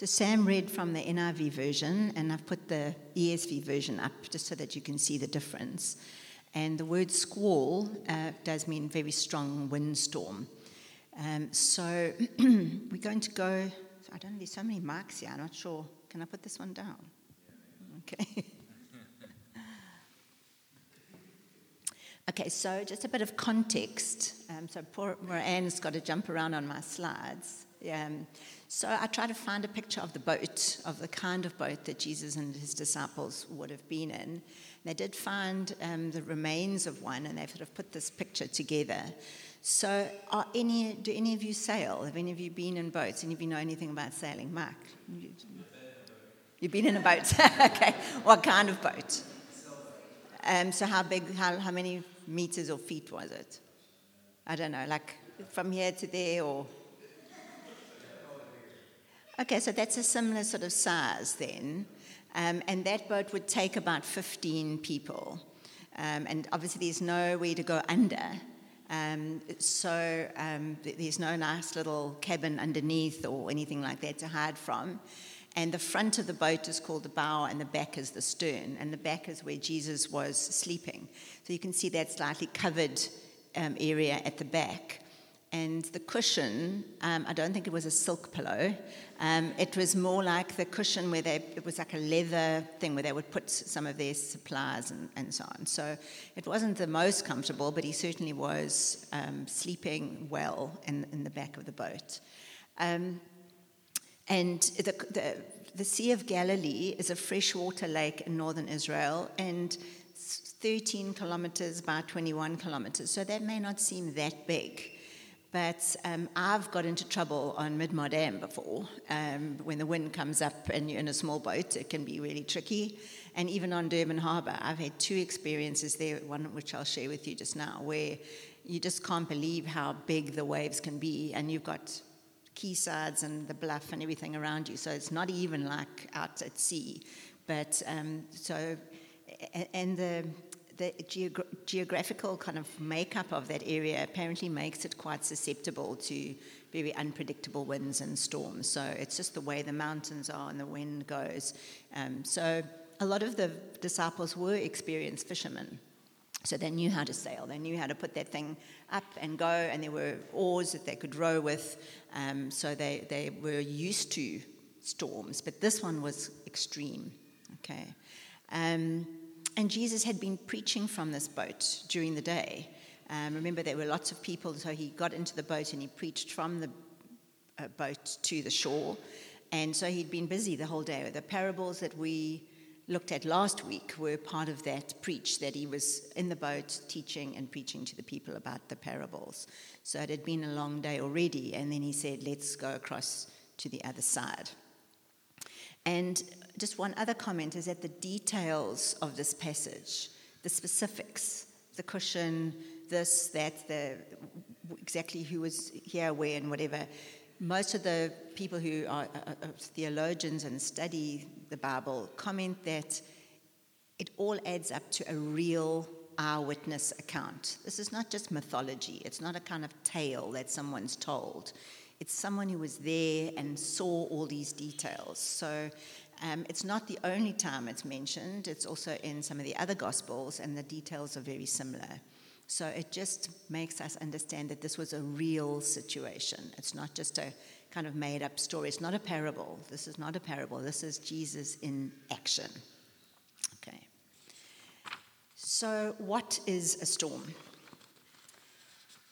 So Sam read from the NIV version, and I've put the ESV version up just so that you can see the difference. And the word squall uh, does mean very strong windstorm. Um, so we're going to go. I don't know, there's so many marks here, I'm not sure. Can I put this one down? Okay. okay, so just a bit of context. Um, so poor Moran's got to jump around on my slides. Um, so I tried to find a picture of the boat, of the kind of boat that Jesus and his disciples would have been in. They did find um, the remains of one, and they've sort of put this picture together. So, any, do any of you sail? Have any of you been in boats? Any of you know anything about sailing? Mark? You've been in a boat? okay. What kind of boat? Um, so, how big, how, how many meters or feet was it? I don't know, like from here to there or? Okay, so that's a similar sort of size then. Um, and that boat would take about 15 people. Um, and obviously, there's no way to go under. Um, so um, there's no nice little cabin underneath or anything like that to hide from. And the front of the boat is called the bow, and the back is the stern. And the back is where Jesus was sleeping. So you can see that slightly covered um, area at the back. And the cushion, um, I don't think it was a silk pillow. Um, it was more like the cushion where they, it was like a leather thing where they would put some of their supplies and, and so on. So it wasn't the most comfortable, but he certainly was um, sleeping well in, in the back of the boat. Um, and the, the, the Sea of Galilee is a freshwater lake in northern Israel, and 13 kilometers by 21 kilometers. So that may not seem that big. But um, I've got into trouble on Midmar Dam before. Um, when the wind comes up and you're in a small boat, it can be really tricky. And even on Durban Harbour, I've had two experiences there, one which I'll share with you just now, where you just can't believe how big the waves can be, and you've got quaysides and the bluff and everything around you. So it's not even like out at sea. But um, so, and the the geogra- geographical kind of makeup of that area apparently makes it quite susceptible to very unpredictable winds and storms. So it's just the way the mountains are and the wind goes. Um, so a lot of the disciples were experienced fishermen. So they knew how to sail. They knew how to put that thing up and go, and there were oars that they could row with. Um, so they, they were used to storms, but this one was extreme. Okay. Um, and Jesus had been preaching from this boat during the day. Um, remember, there were lots of people, so he got into the boat and he preached from the uh, boat to the shore. And so he'd been busy the whole day. The parables that we looked at last week were part of that preach that he was in the boat teaching and preaching to the people about the parables. So it had been a long day already, and then he said, Let's go across to the other side. And just one other comment is that the details of this passage, the specifics, the cushion, this, that, the exactly who was here, where, and whatever. Most of the people who are, are, are theologians and study the Bible comment that it all adds up to a real eyewitness account. This is not just mythology, it's not a kind of tale that someone's told. It's someone who was there and saw all these details. So um, it's not the only time it's mentioned, it's also in some of the other Gospels, and the details are very similar. So it just makes us understand that this was a real situation. It's not just a kind of made up story. It's not a parable. This is not a parable. This is Jesus in action. Okay. So, what is a storm?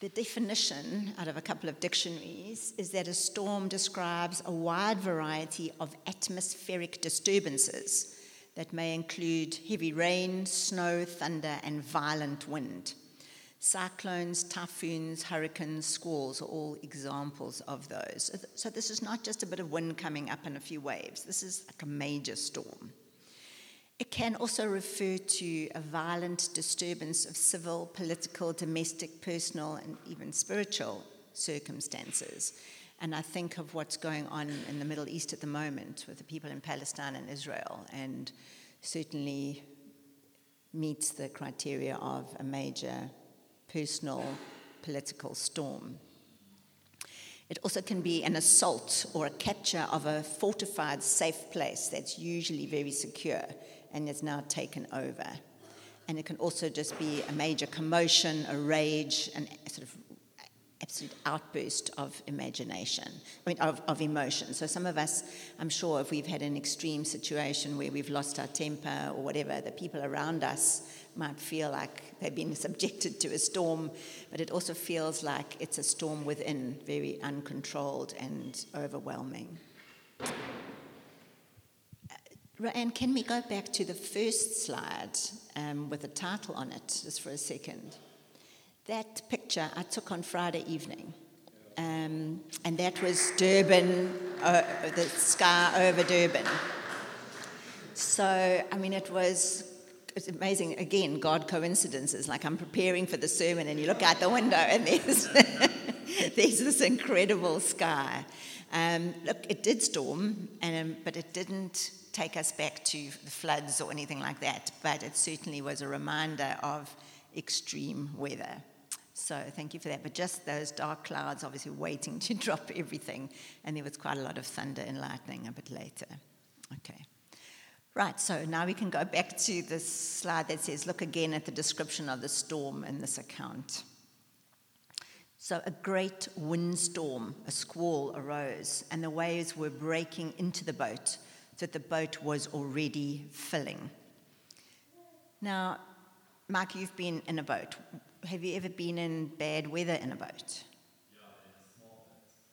The definition out of a couple of dictionaries is that a storm describes a wide variety of atmospheric disturbances that may include heavy rain, snow, thunder, and violent wind. Cyclones, typhoons, hurricanes, squalls are all examples of those. So, this is not just a bit of wind coming up and a few waves, this is like a major storm. It can also refer to a violent disturbance of civil, political, domestic, personal, and even spiritual circumstances. And I think of what's going on in the Middle East at the moment with the people in Palestine and Israel, and certainly meets the criteria of a major personal political storm. It also can be an assault or a capture of a fortified, safe place that's usually very secure and is now taken over. And it can also just be a major commotion, a rage, an sort of absolute outburst of imagination, I mean, of, of emotion. So, some of us, I'm sure, if we've had an extreme situation where we've lost our temper or whatever, the people around us might feel like they've been subjected to a storm, but it also feels like it's a storm within, very uncontrolled and overwhelming. And can we go back to the first slide um, with the title on it, just for a second? That picture I took on Friday evening, um, and that was Durban, uh, the sky over Durban. So, I mean, it was it's amazing. Again, God coincidences. Like I'm preparing for the sermon, and you look out the window, and there's there's this incredible sky. Um, look, it did storm, um, but it didn't take us back to the floods or anything like that, but it certainly was a reminder of extreme weather. So thank you for that. But just those dark clouds, obviously waiting to drop everything, and there was quite a lot of thunder and lightning a bit later. Okay. Right, so now we can go back to this slide that says, look again at the description of the storm in this account. So, a great windstorm, a squall arose, and the waves were breaking into the boat that the boat was already filling. Now, Mark, you've been in a boat. Have you ever been in bad weather in a boat?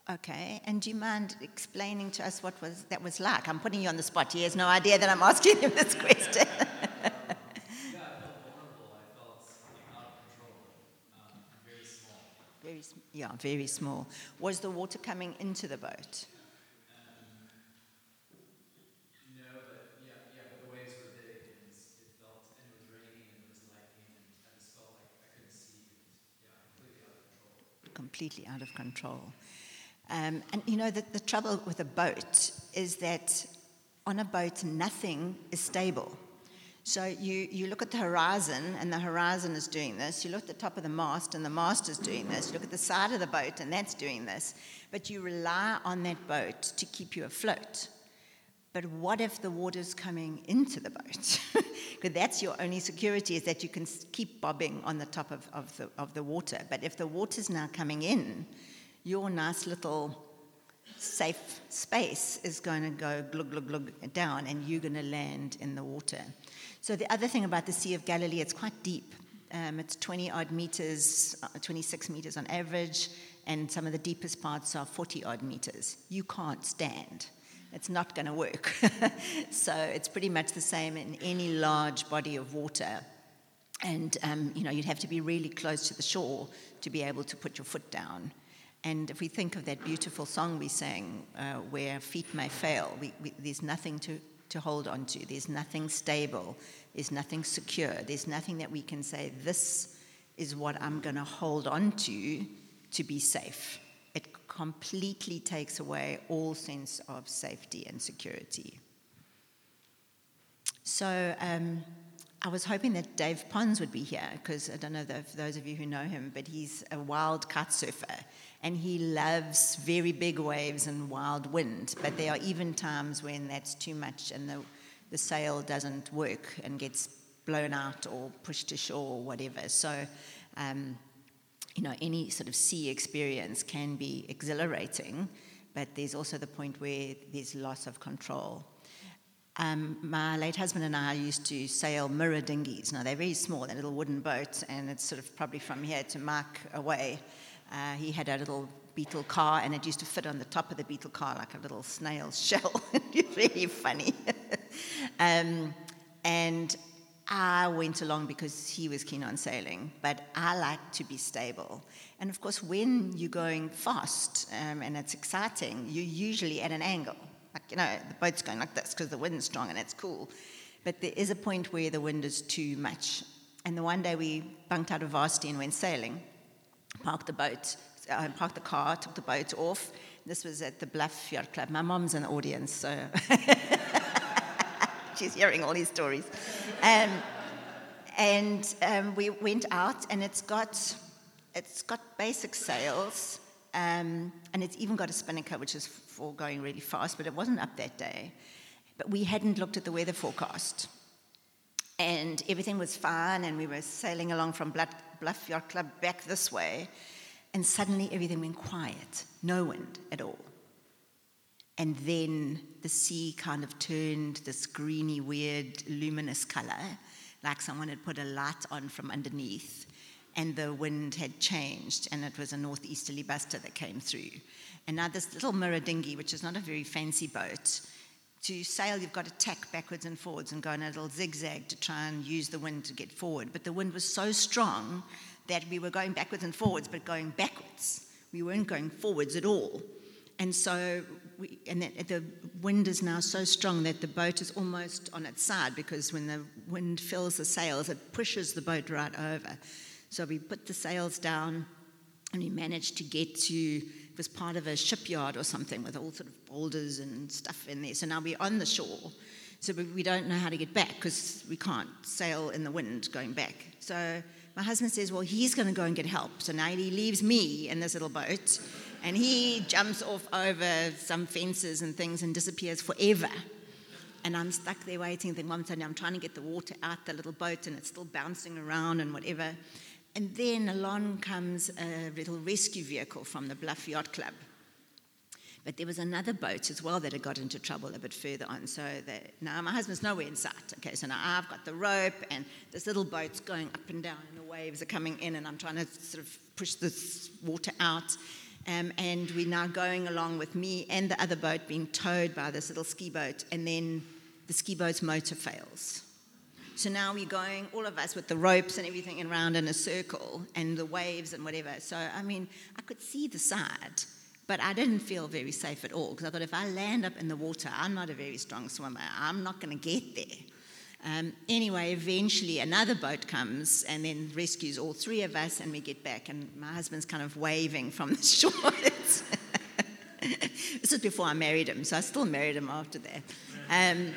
Okay, and do you mind explaining to us what was that was like? I'm putting you on the spot. He has no idea that I'm asking him this question. Very, yeah, very small. Was the water coming into the boat? completely out of control. Um, and you know, the, the trouble with a boat is that on a boat, nothing is stable. So you, you look at the horizon, and the horizon is doing this. You look at the top of the mast, and the mast is doing this. You look at the side of the boat, and that's doing this. But you rely on that boat to keep you afloat. But what if the water's coming into the boat? Because that's your only security is that you can keep bobbing on the top of, of, the, of the water. But if the water's now coming in, your nice little safe space is going to go glug, glug, glug down, and you're going to land in the water. So, the other thing about the Sea of Galilee, it's quite deep. Um, it's 20 odd meters, uh, 26 meters on average, and some of the deepest parts are 40 odd meters. You can't stand it's not going to work. so it's pretty much the same in any large body of water. And um, you know, you'd have to be really close to the shore to be able to put your foot down. And if we think of that beautiful song we sang, uh, where feet may fail, we, we, there's nothing to, to hold on to. There's nothing stable. There's nothing secure. There's nothing that we can say, this is what I'm going to hold on to to be safe It completely takes away all sense of safety and security. So um, I was hoping that Dave Pons would be here because I don't know if those of you who know him, but he's a wild kite surfer and he loves very big waves and wild wind. But there are even times when that's too much and the, the sail doesn't work and gets blown out or pushed to shore or whatever. So um, you know, any sort of sea experience can be exhilarating, but there's also the point where there's loss of control. Um, my late husband and I used to sail mirror dinghies. Now, they're very small, they're little wooden boats, and it's sort of probably from here to Mark away. Uh, he had a little beetle car, and it used to fit on the top of the beetle car like a little snail's shell. really funny. um, and I went along because he was keen on sailing, but I like to be stable. And of course, when you're going fast um, and it's exciting, you're usually at an angle. Like, you know, the boat's going like this because the wind's strong and it's cool. But there is a point where the wind is too much. And the one day we bunked out of varsity and went sailing, parked the boat, uh, parked the car, took the boat off. This was at the Bluff Yacht Club. My mom's in the audience, so. she's hearing all these stories. Um, and um, we went out, and it's got, it's got basic sails, Um, and it's even got a spinnaker, which is for going really fast, but it wasn't up that day. But we hadn't looked at the weather forecast. And everything was fine, and we were sailing along from Bluff Yacht Club back this way, and suddenly everything went quiet, no wind at all. And then the sea kind of turned this greeny, weird, luminous color, like someone had put a light on from underneath and the wind had changed, and it was a northeasterly buster that came through. And now, this little mirror dinghy, which is not a very fancy boat, to sail, you've got to tack backwards and forwards and go in a little zigzag to try and use the wind to get forward. But the wind was so strong that we were going backwards and forwards, but going backwards. We weren't going forwards at all. And so, we, and the, wind is now so strong that the boat is almost on its side because when the wind fills the sails, it pushes the boat right over. So we put the sails down and we managed to get to, was part of a shipyard or something with all sort of boulders and stuff in there. So now we're on the shore. So we don't know how to get back because we can't sail in the wind going back. So my husband says, Well, he's going to go and get help. So now he leaves me in this little boat and he jumps off over some fences and things and disappears forever. And I'm stuck there waiting. Then one time I'm trying to get the water out the little boat and it's still bouncing around and whatever. And then along comes a little rescue vehicle from the Bluff Yacht Club. But there was another boat as well that had got into trouble a bit further on. So now my husband's nowhere in sight. Okay, so now I've got the rope, and this little boat's going up and down, and the waves are coming in, and I'm trying to sort of push this water out. Um, and we're now going along with me and the other boat being towed by this little ski boat, and then the ski boat's motor fails. So now we're going, all of us with the ropes and everything around in a circle and the waves and whatever. So, I mean, I could see the side, but I didn't feel very safe at all because I thought if I land up in the water, I'm not a very strong swimmer. I'm not going to get there. Um, anyway, eventually another boat comes and then rescues all three of us, and we get back. And my husband's kind of waving from the shore. this is before I married him, so I still married him after that. Um,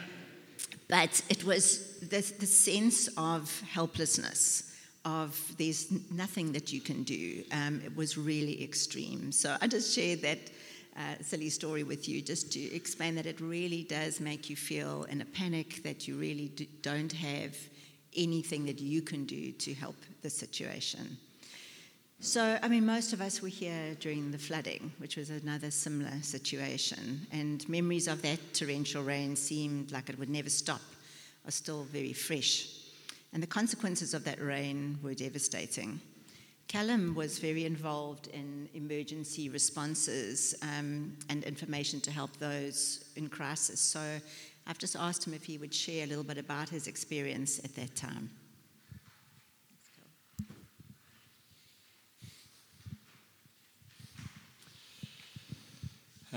but it was the, the sense of helplessness, of there's nothing that you can do. Um, it was really extreme. So I just shared that uh, silly story with you just to explain that it really does make you feel in a panic that you really do, don't have anything that you can do to help the situation. So, I mean, most of us were here during the flooding, which was another similar situation, and memories of that torrential rain seemed like it would never stop, are still very fresh. And the consequences of that rain were devastating. Callum was very involved in emergency responses um, and information to help those in crisis. So I've just asked him if he would share a little bit about his experience at that time.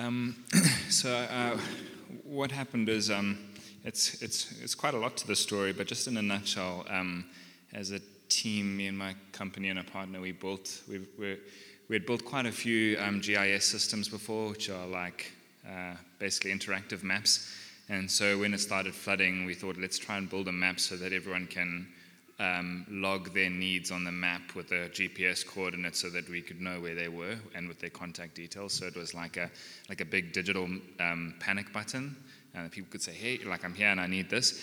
Um, so uh, what happened is um, it's, it's, it's quite a lot to the story, but just in a nutshell, um, as a team, me and my company and a partner, we built, we, we, had built quite a few um, GIS systems before, which are like uh, basically interactive maps. And so when it started flooding, we thought, let's try and build a map so that everyone can um, log their needs on the map with the GPS coordinates so that we could know where they were and with their contact details. So it was like a like a big digital um, panic button, and people could say, "Hey, like I'm here and I need this."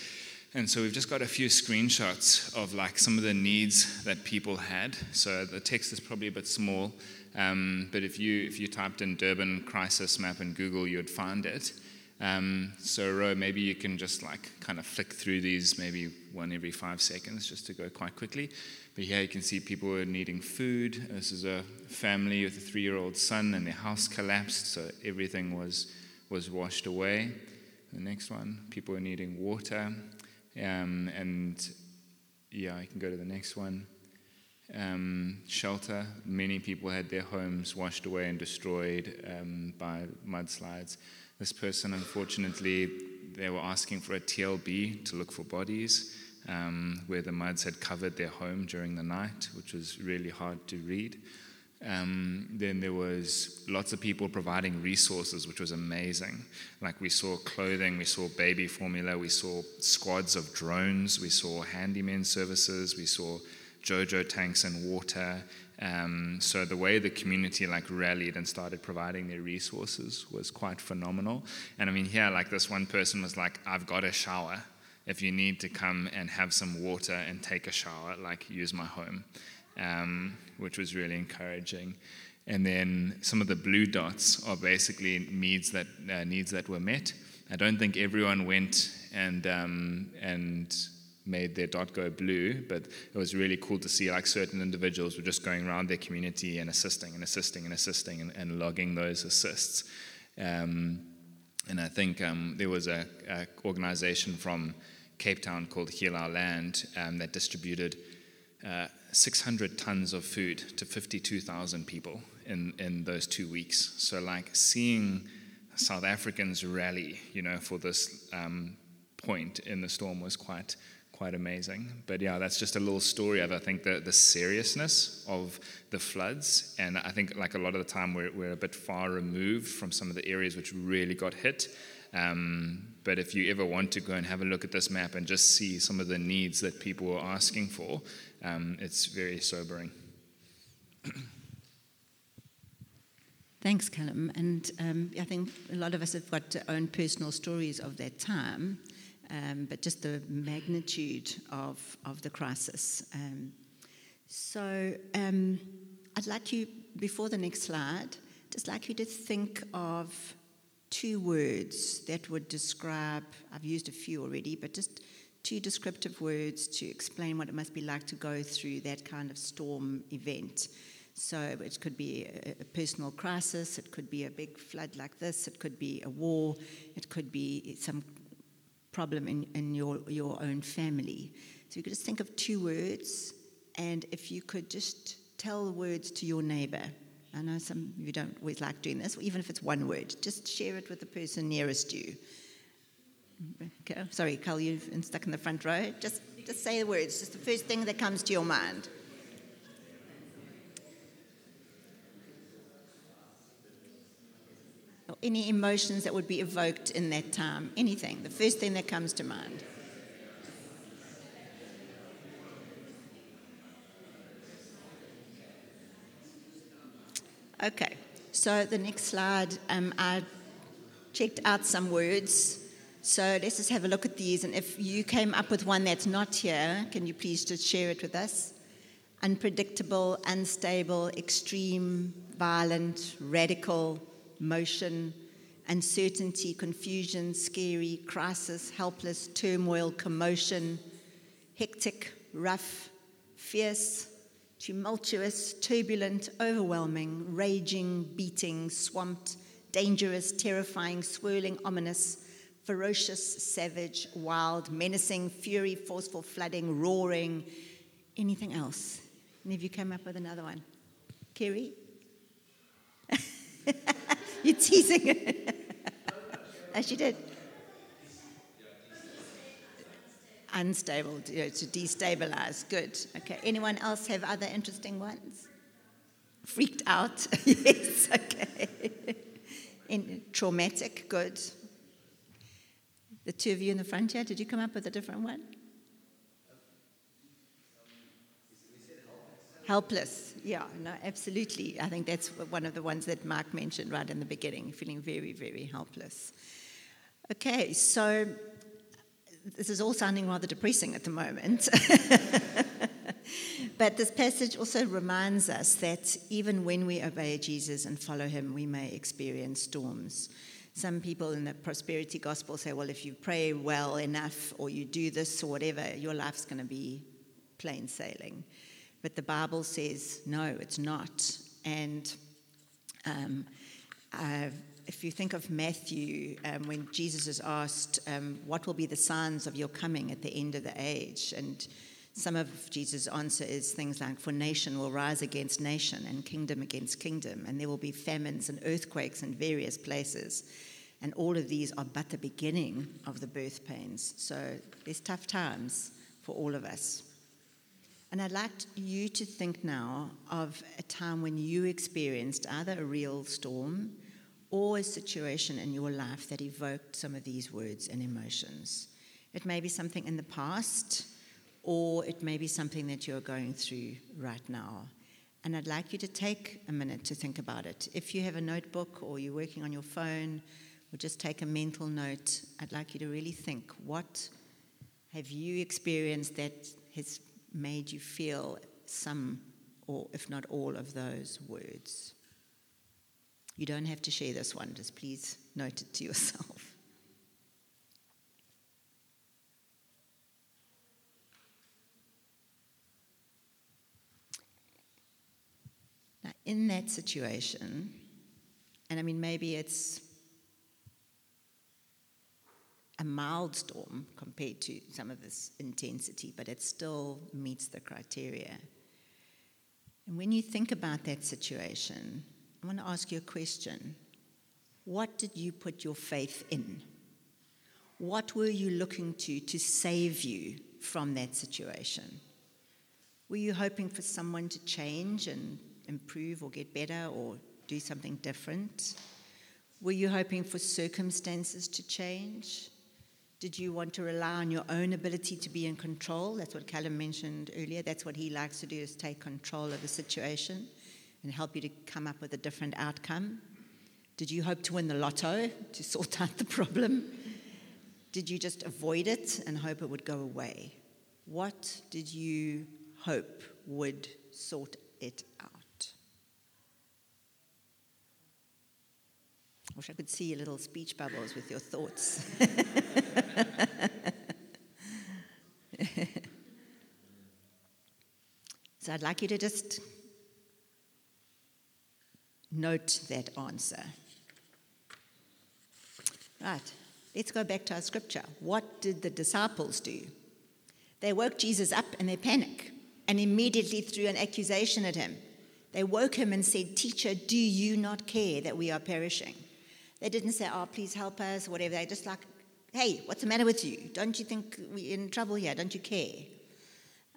And so we've just got a few screenshots of like some of the needs that people had. So the text is probably a bit small, um, but if you if you typed in Durban crisis map in Google, you'd find it. Um, so, Ro, maybe you can just like kind of flick through these, maybe one every five seconds, just to go quite quickly. But here you can see people are needing food. This is a family with a three-year-old son, and their house collapsed, so everything was was washed away. The next one, people are needing water, um, and yeah, I can go to the next one. Um, shelter. Many people had their homes washed away and destroyed um, by mudslides. This person, unfortunately, they were asking for a TLB to look for bodies um, where the muds had covered their home during the night, which was really hard to read. Um, then there was lots of people providing resources, which was amazing. Like we saw clothing, we saw baby formula, we saw squads of drones, we saw handyman services, we saw JoJo tanks and water, Um, so the way the community like rallied and started providing their resources was quite phenomenal. And I mean, here, like this one person was like, "I've got a shower. If you need to come and have some water and take a shower, like use my home," um, which was really encouraging. And then some of the blue dots are basically needs that uh, needs that were met. I don't think everyone went and um, and made their dot go blue, but it was really cool to see like certain individuals were just going around their community and assisting and assisting and assisting and, and logging those assists. Um, and I think um, there was a, a, organization from Cape Town called Heal Our Land um, that distributed uh, 600 tons of food to 52,000 people in, in those two weeks. So like seeing South Africans rally, you know, for this um, point in the storm was quite quite amazing. But yeah, that's just a little story of I think the, the seriousness of the floods, and I think like a lot of the time we're, we're a bit far removed from some of the areas which really got hit. Um, but if you ever want to go and have a look at this map and just see some of the needs that people were asking for, um, it's very sobering. Thanks, Callum. And um, I think a lot of us have got our own personal stories of that time um, but just the magnitude of, of the crisis. Um, so um, I'd like you, before the next slide, just like you to think of two words that would describe, I've used a few already, but just two descriptive words to explain what it must be like to go through that kind of storm event. So it could be a, a, personal crisis, it could be a big flood like this, it could be a war, it could be some problem in, in your, your own family. So you could just think of two words, and if you could just tell the words to your neighbor. I know some of you don't always like doing this, even if it's one word, just share it with the person nearest you. Okay. Sorry, Carl, you've been stuck in the front row. Just, just say the words, just the first thing that comes to your mind. Any emotions that would be evoked in that time, anything, the first thing that comes to mind. Okay, so the next slide, um, I checked out some words. So let's just have a look at these. And if you came up with one that's not here, can you please just share it with us? Unpredictable, unstable, extreme, violent, radical, motion, uncertainty, confusion, scary, crisis, helpless, turmoil, commotion, hectic, rough, fierce, tumultuous, turbulent, overwhelming, raging, beating, swamped, dangerous, terrifying, swirling, ominous, ferocious, savage, wild, menacing, fury, forceful, flooding, roaring, anything else. Any of you came up with another one? Kerry? You're teasing. As you did. Unstable, you know, to destabilize. Good. Okay. Anyone else have other interesting ones? Freaked out. yes. Okay. In, traumatic. Good. The two of you in the front here, did you come up with a different one? Helpless, yeah, no, absolutely. I think that's one of the ones that Mark mentioned right in the beginning, feeling very, very helpless. Okay, so this is all sounding rather depressing at the moment. but this passage also reminds us that even when we obey Jesus and follow him, we may experience storms. Some people in the prosperity gospel say, well, if you pray well enough or you do this or whatever, your life's going to be plain sailing. But the Bible says, no, it's not. And um, uh, if you think of Matthew, um, when Jesus is asked, um, What will be the signs of your coming at the end of the age? And some of Jesus' answer is things like, For nation will rise against nation and kingdom against kingdom, and there will be famines and earthquakes in various places. And all of these are but the beginning of the birth pains. So there's tough times for all of us. And I'd like you to think now of a time when you experienced either a real storm or a situation in your life that evoked some of these words and emotions. It may be something in the past, or it may be something that you're going through right now. And I'd like you to take a minute to think about it. If you have a notebook or you're working on your phone, or just take a mental note, I'd like you to really think what have you experienced that has made you feel some, or if not all, of those words? You don't have to share this one, just please note it to yourself. Now, in that situation, and I mean, maybe it's a mild storm compared to some of this intensity, but it still meets the criteria. And when you think about that situation, I want to ask you a question. What did you put your faith in? What were you looking to to save you from that situation? Were you hoping for someone to change and improve or get better or do something different? Were you hoping for circumstances to change? Did you want to rely on your own ability to be in control? That's what Callum mentioned earlier. That's what he likes to do is take control of the situation and help you to come up with a different outcome. Did you hope to win the lotto to sort out the problem? Did you just avoid it and hope it would go away? What did you hope would sort it out? I wish I could see your little speech bubbles with your thoughts. so I'd like you to just note that answer. Right, let's go back to our scripture. What did the disciples do? They woke Jesus up in their panic and immediately threw an accusation at him. They woke him and said, Teacher, do you not care that we are perishing? They didn't say, Oh, please help us, whatever. They just like, Hey, what's the matter with you? Don't you think we're in trouble here? Don't you care?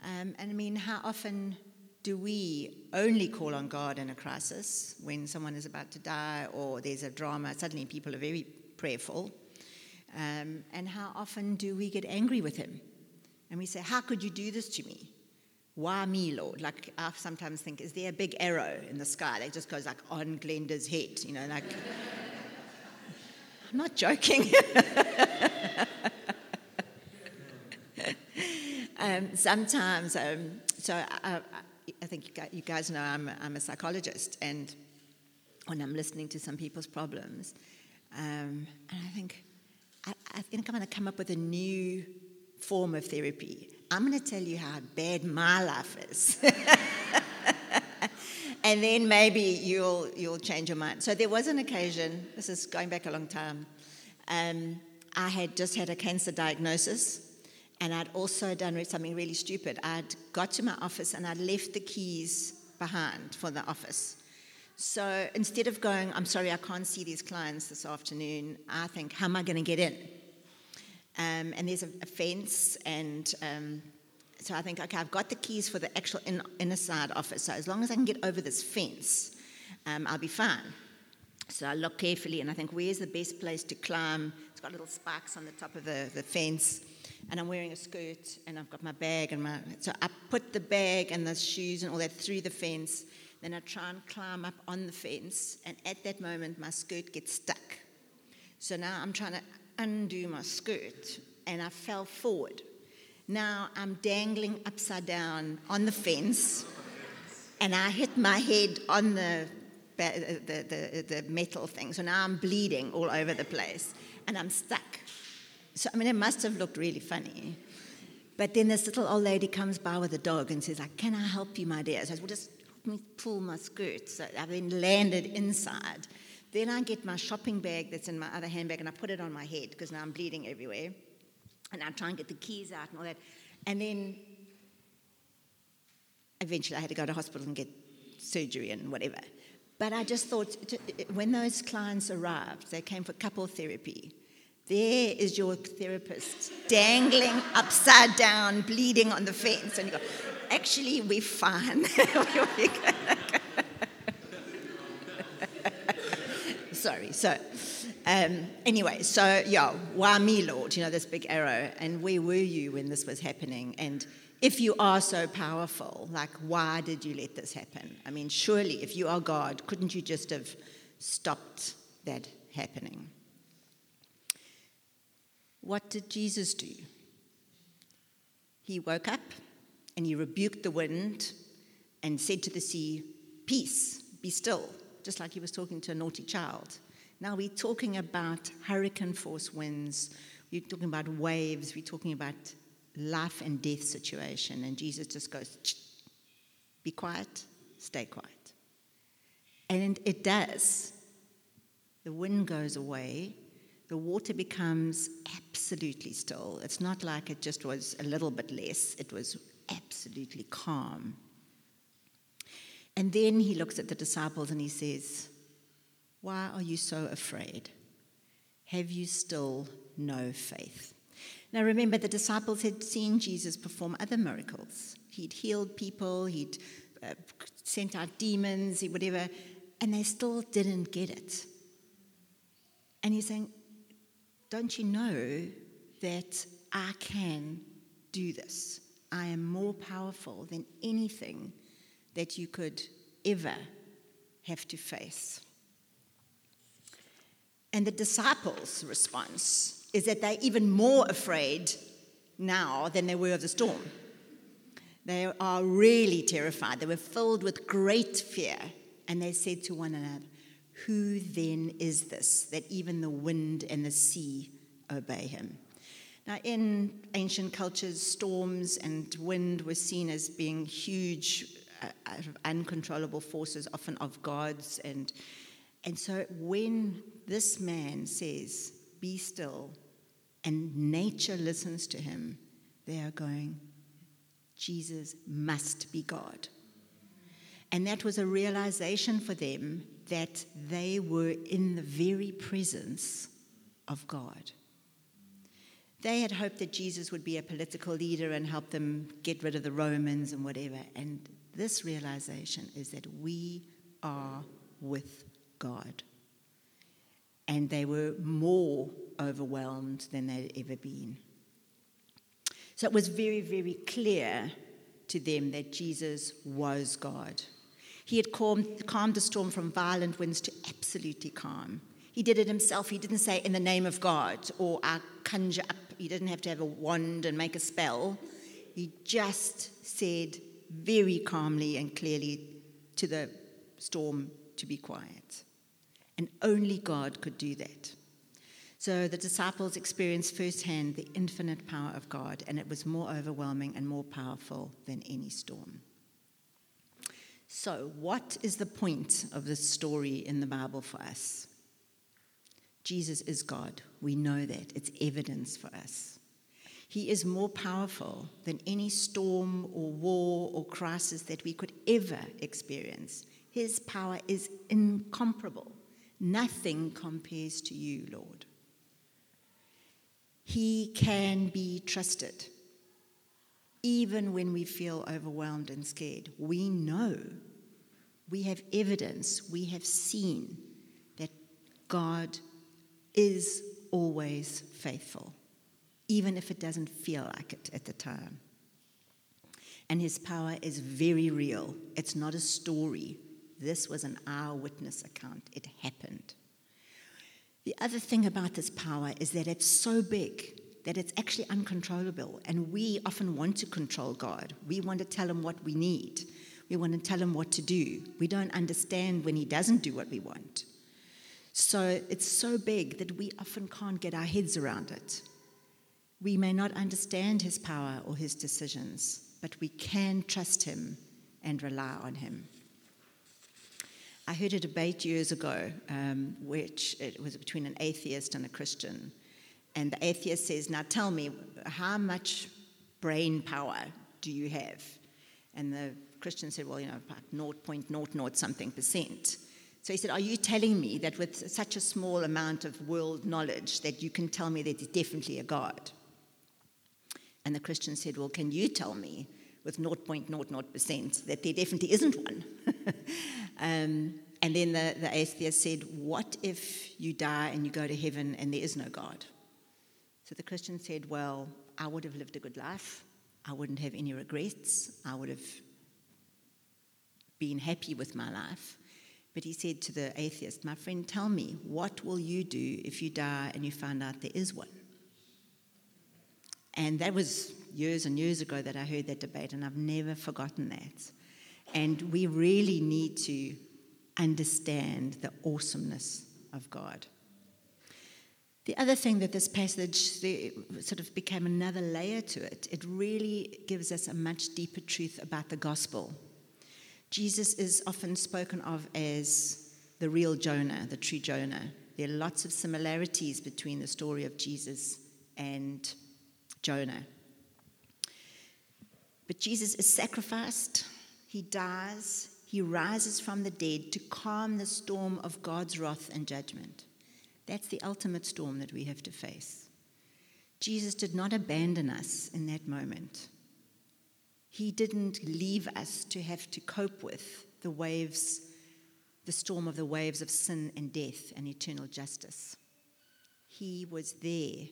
Um, and I mean, how often do we only call on God in a crisis when someone is about to die or there's a drama? Suddenly people are very prayerful. Um, and how often do we get angry with Him? And we say, How could you do this to me? Why me, Lord? Like, I sometimes think, Is there a big arrow in the sky that just goes like on Glenda's head? You know, like. I'm not joking. um, sometimes, um, so I, I, think you guys know I'm, I'm, a psychologist, and when I'm listening to some people's problems, um, and I think, I, I think I'm going to come up with a new form of therapy. I'm going to tell you how bad my life is. and then maybe you'll you'll change your mind. So there was an occasion. This is going back a long time. Um, I had just had a cancer diagnosis, and I'd also done something really stupid. I'd got to my office and I'd left the keys behind for the office. So instead of going, I'm sorry, I can't see these clients this afternoon, I think, how am I going to get in? Um, and there's a, a fence, and um, so I think, okay, I've got the keys for the actual in, inner side office. So as long as I can get over this fence, um, I'll be fine. So I look carefully and I think, where's the best place to climb? It's got little spikes on the top of the, the fence. And I'm wearing a skirt and I've got my bag and my. So I put the bag and the shoes and all that through the fence. Then I try and climb up on the fence. And at that moment, my skirt gets stuck. So now I'm trying to undo my skirt and I fell forward. Now I'm dangling upside down on the fence, and I hit my head on the, the, the, the, metal thing. So now I'm bleeding all over the place, and I'm stuck. So, I mean, it must have looked really funny. But then this little old lady comes by with a dog and says, like, Can I help you, my dear? So I said, Well, just help me pull my skirt. So I then landed inside. Then I get my shopping bag that's in my other handbag and I put it on my head because now I'm bleeding everywhere and I'd try and get the keys out and all that. And then eventually I had to go to hospital and get surgery and whatever. But I just thought when those clients arrived, they came for couple therapy. There is your therapist dangling upside down, bleeding on the fence. And you go, actually, we're fine. Sorry. So, um, anyway, so yeah, why me, Lord? You know, this big arrow. And where were you when this was happening? And if you are so powerful, like, why did you let this happen? I mean, surely, if you are God, couldn't you just have stopped that happening? What did Jesus do? He woke up and he rebuked the wind and said to the sea, Peace, be still, just like he was talking to a naughty child. Now we're talking about hurricane force winds, we're talking about waves, we're talking about life and death situation. And Jesus just goes, Be quiet, stay quiet. And it does. The wind goes away, the water becomes absolutely still. It's not like it just was a little bit less, it was absolutely calm. And then he looks at the disciples and he says, Why are you so afraid? Have you still no faith? Now remember, the disciples had seen Jesus perform other miracles. He'd healed people, he'd uh, sent out demons, whatever, and they still didn't get it. And he's saying, Don't you know that I can do this? I am more powerful than anything that you could ever have to face. And the disciples' response is that they're even more afraid now than they were of the storm. They are really terrified. They were filled with great fear. And they said to one another, Who then is this that even the wind and the sea obey him? Now, in ancient cultures, storms and wind were seen as being huge, uh, uncontrollable forces, often of gods. And, and so, when this man says, Be still, and nature listens to him, they are going, Jesus must be God. And that was a realization for them that they were in the very presence of God. They had hoped that Jesus would be a political leader and help them get rid of the Romans and whatever. And this realization is that we are with God. And they were more overwhelmed than they'd ever been. So it was very, very clear to them that Jesus was God. He had calmed, calmed the storm from violent winds to absolutely calm. He did it himself. He didn't say, in the name of God, or I conjure up. He didn't have to have a wand and make a spell. He just said very calmly and clearly to the storm to be quiet. And only God could do that. So the disciples experienced firsthand the infinite power of God, and it was more overwhelming and more powerful than any storm. So, what is the point of this story in the Bible for us? Jesus is God. We know that. It's evidence for us. He is more powerful than any storm or war or crisis that we could ever experience. His power is incomparable. Nothing compares to you, Lord. He can be trusted. Even when we feel overwhelmed and scared, we know, we have evidence, we have seen that God is always faithful, even if it doesn't feel like it at the time. And his power is very real. It's not a story. This was an eyewitness account. It happened. The other thing about this power is that it's so big that it's actually uncontrollable. And we often want to control God. We want to tell him what we need, we want to tell him what to do. We don't understand when he doesn't do what we want. So it's so big that we often can't get our heads around it. We may not understand his power or his decisions, but we can trust him and rely on him. I heard a debate years ago, um, which it was between an atheist and a Christian. And the atheist says, Now tell me, how much brain power do you have? And the Christian said, Well, you know, about 0.00 something percent. So he said, Are you telling me that with such a small amount of world knowledge that you can tell me that there's definitely a God? And the Christian said, Well, can you tell me with 0.00% that there definitely isn't one? um, and then the, the atheist said, What if you die and you go to heaven and there is no God? So the Christian said, Well, I would have lived a good life. I wouldn't have any regrets. I would have been happy with my life. But he said to the atheist, My friend, tell me, what will you do if you die and you find out there is one? And that was years and years ago that I heard that debate, and I've never forgotten that. And we really need to understand the awesomeness of God. The other thing that this passage sort of became another layer to it, it really gives us a much deeper truth about the gospel. Jesus is often spoken of as the real Jonah, the true Jonah. There are lots of similarities between the story of Jesus and Jonah. But Jesus is sacrificed, he dies, he rises from the dead to calm the storm of God's wrath and judgment. That's the ultimate storm that we have to face. Jesus did not abandon us in that moment. He didn't leave us to have to cope with the waves, the storm of the waves of sin and death and eternal justice. He was there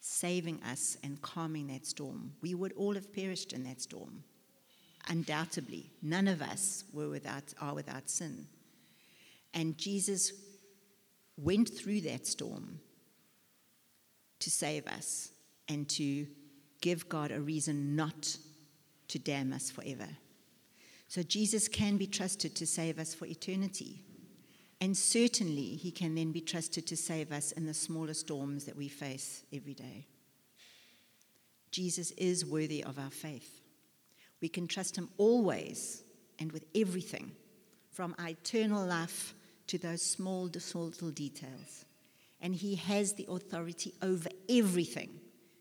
saving us and calming that storm. We would all have perished in that storm. Undoubtedly, none of us were without, are without sin. And Jesus went through that storm to save us and to give God a reason not to damn us forever. So Jesus can be trusted to save us for eternity. And certainly, he can then be trusted to save us in the smaller storms that we face every day. Jesus is worthy of our faith. We can trust him always and with everything, from our eternal life to those small, little details. And he has the authority over everything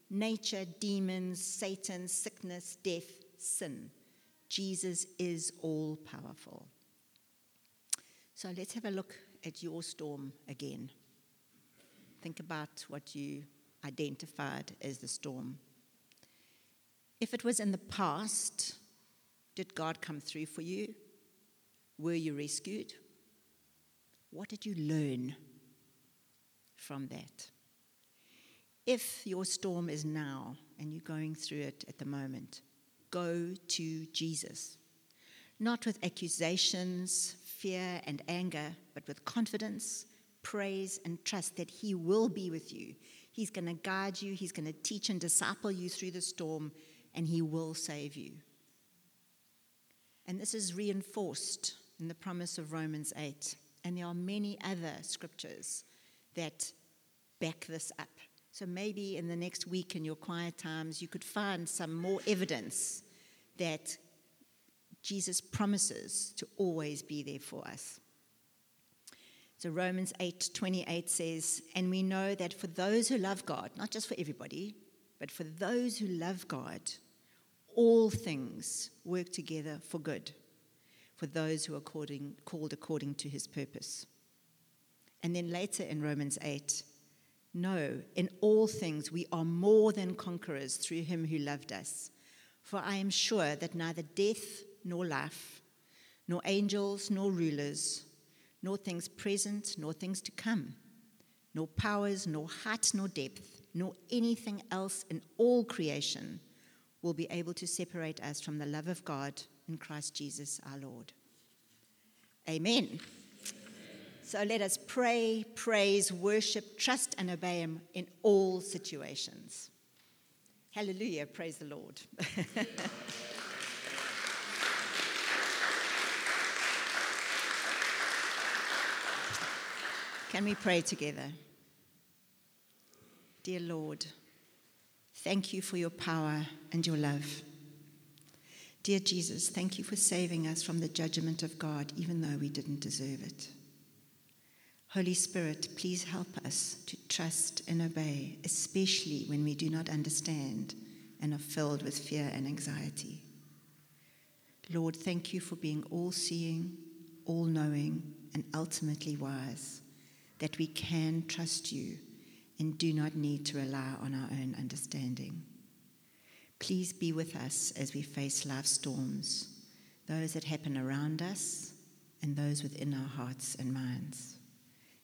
nature, demons, Satan, sickness, death, sin. Jesus is all powerful. So let's have a look at your storm again. Think about what you identified as the storm. If it was in the past, did God come through for you? Were you rescued? What did you learn from that? If your storm is now and you're going through it at the moment, go to Jesus. Not with accusations, fear, and anger, but with confidence, praise, and trust that He will be with you. He's going to guide you, He's going to teach and disciple you through the storm, and He will save you. And this is reinforced in the promise of Romans 8. And there are many other scriptures that back this up. So maybe in the next week in your quiet times, you could find some more evidence that Jesus promises to always be there for us. So Romans 8:28 says, "And we know that for those who love God, not just for everybody, but for those who love God, all things work together for good for those who are according, called according to his purpose." And then later in Romans 8, no, in all things we are more than conquerors through him who loved us. For I am sure that neither death nor life, nor angels nor rulers, nor things present nor things to come, nor powers, nor height nor depth, nor anything else in all creation will be able to separate us from the love of God in Christ Jesus our Lord. Amen. So let us pray, praise, worship, trust, and obey Him in all situations. Hallelujah. Praise the Lord. Can we pray together? Dear Lord, thank you for your power and your love. Dear Jesus, thank you for saving us from the judgment of God, even though we didn't deserve it. Holy Spirit, please help us to trust and obey, especially when we do not understand and are filled with fear and anxiety. Lord, thank you for being all seeing, all knowing, and ultimately wise that we can trust you and do not need to rely on our own understanding. Please be with us as we face life's storms, those that happen around us and those within our hearts and minds.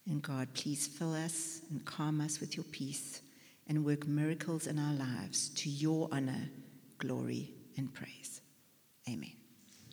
And God, please fill us and calm us with your peace and work miracles in our lives to your honor glory and praise. Amen.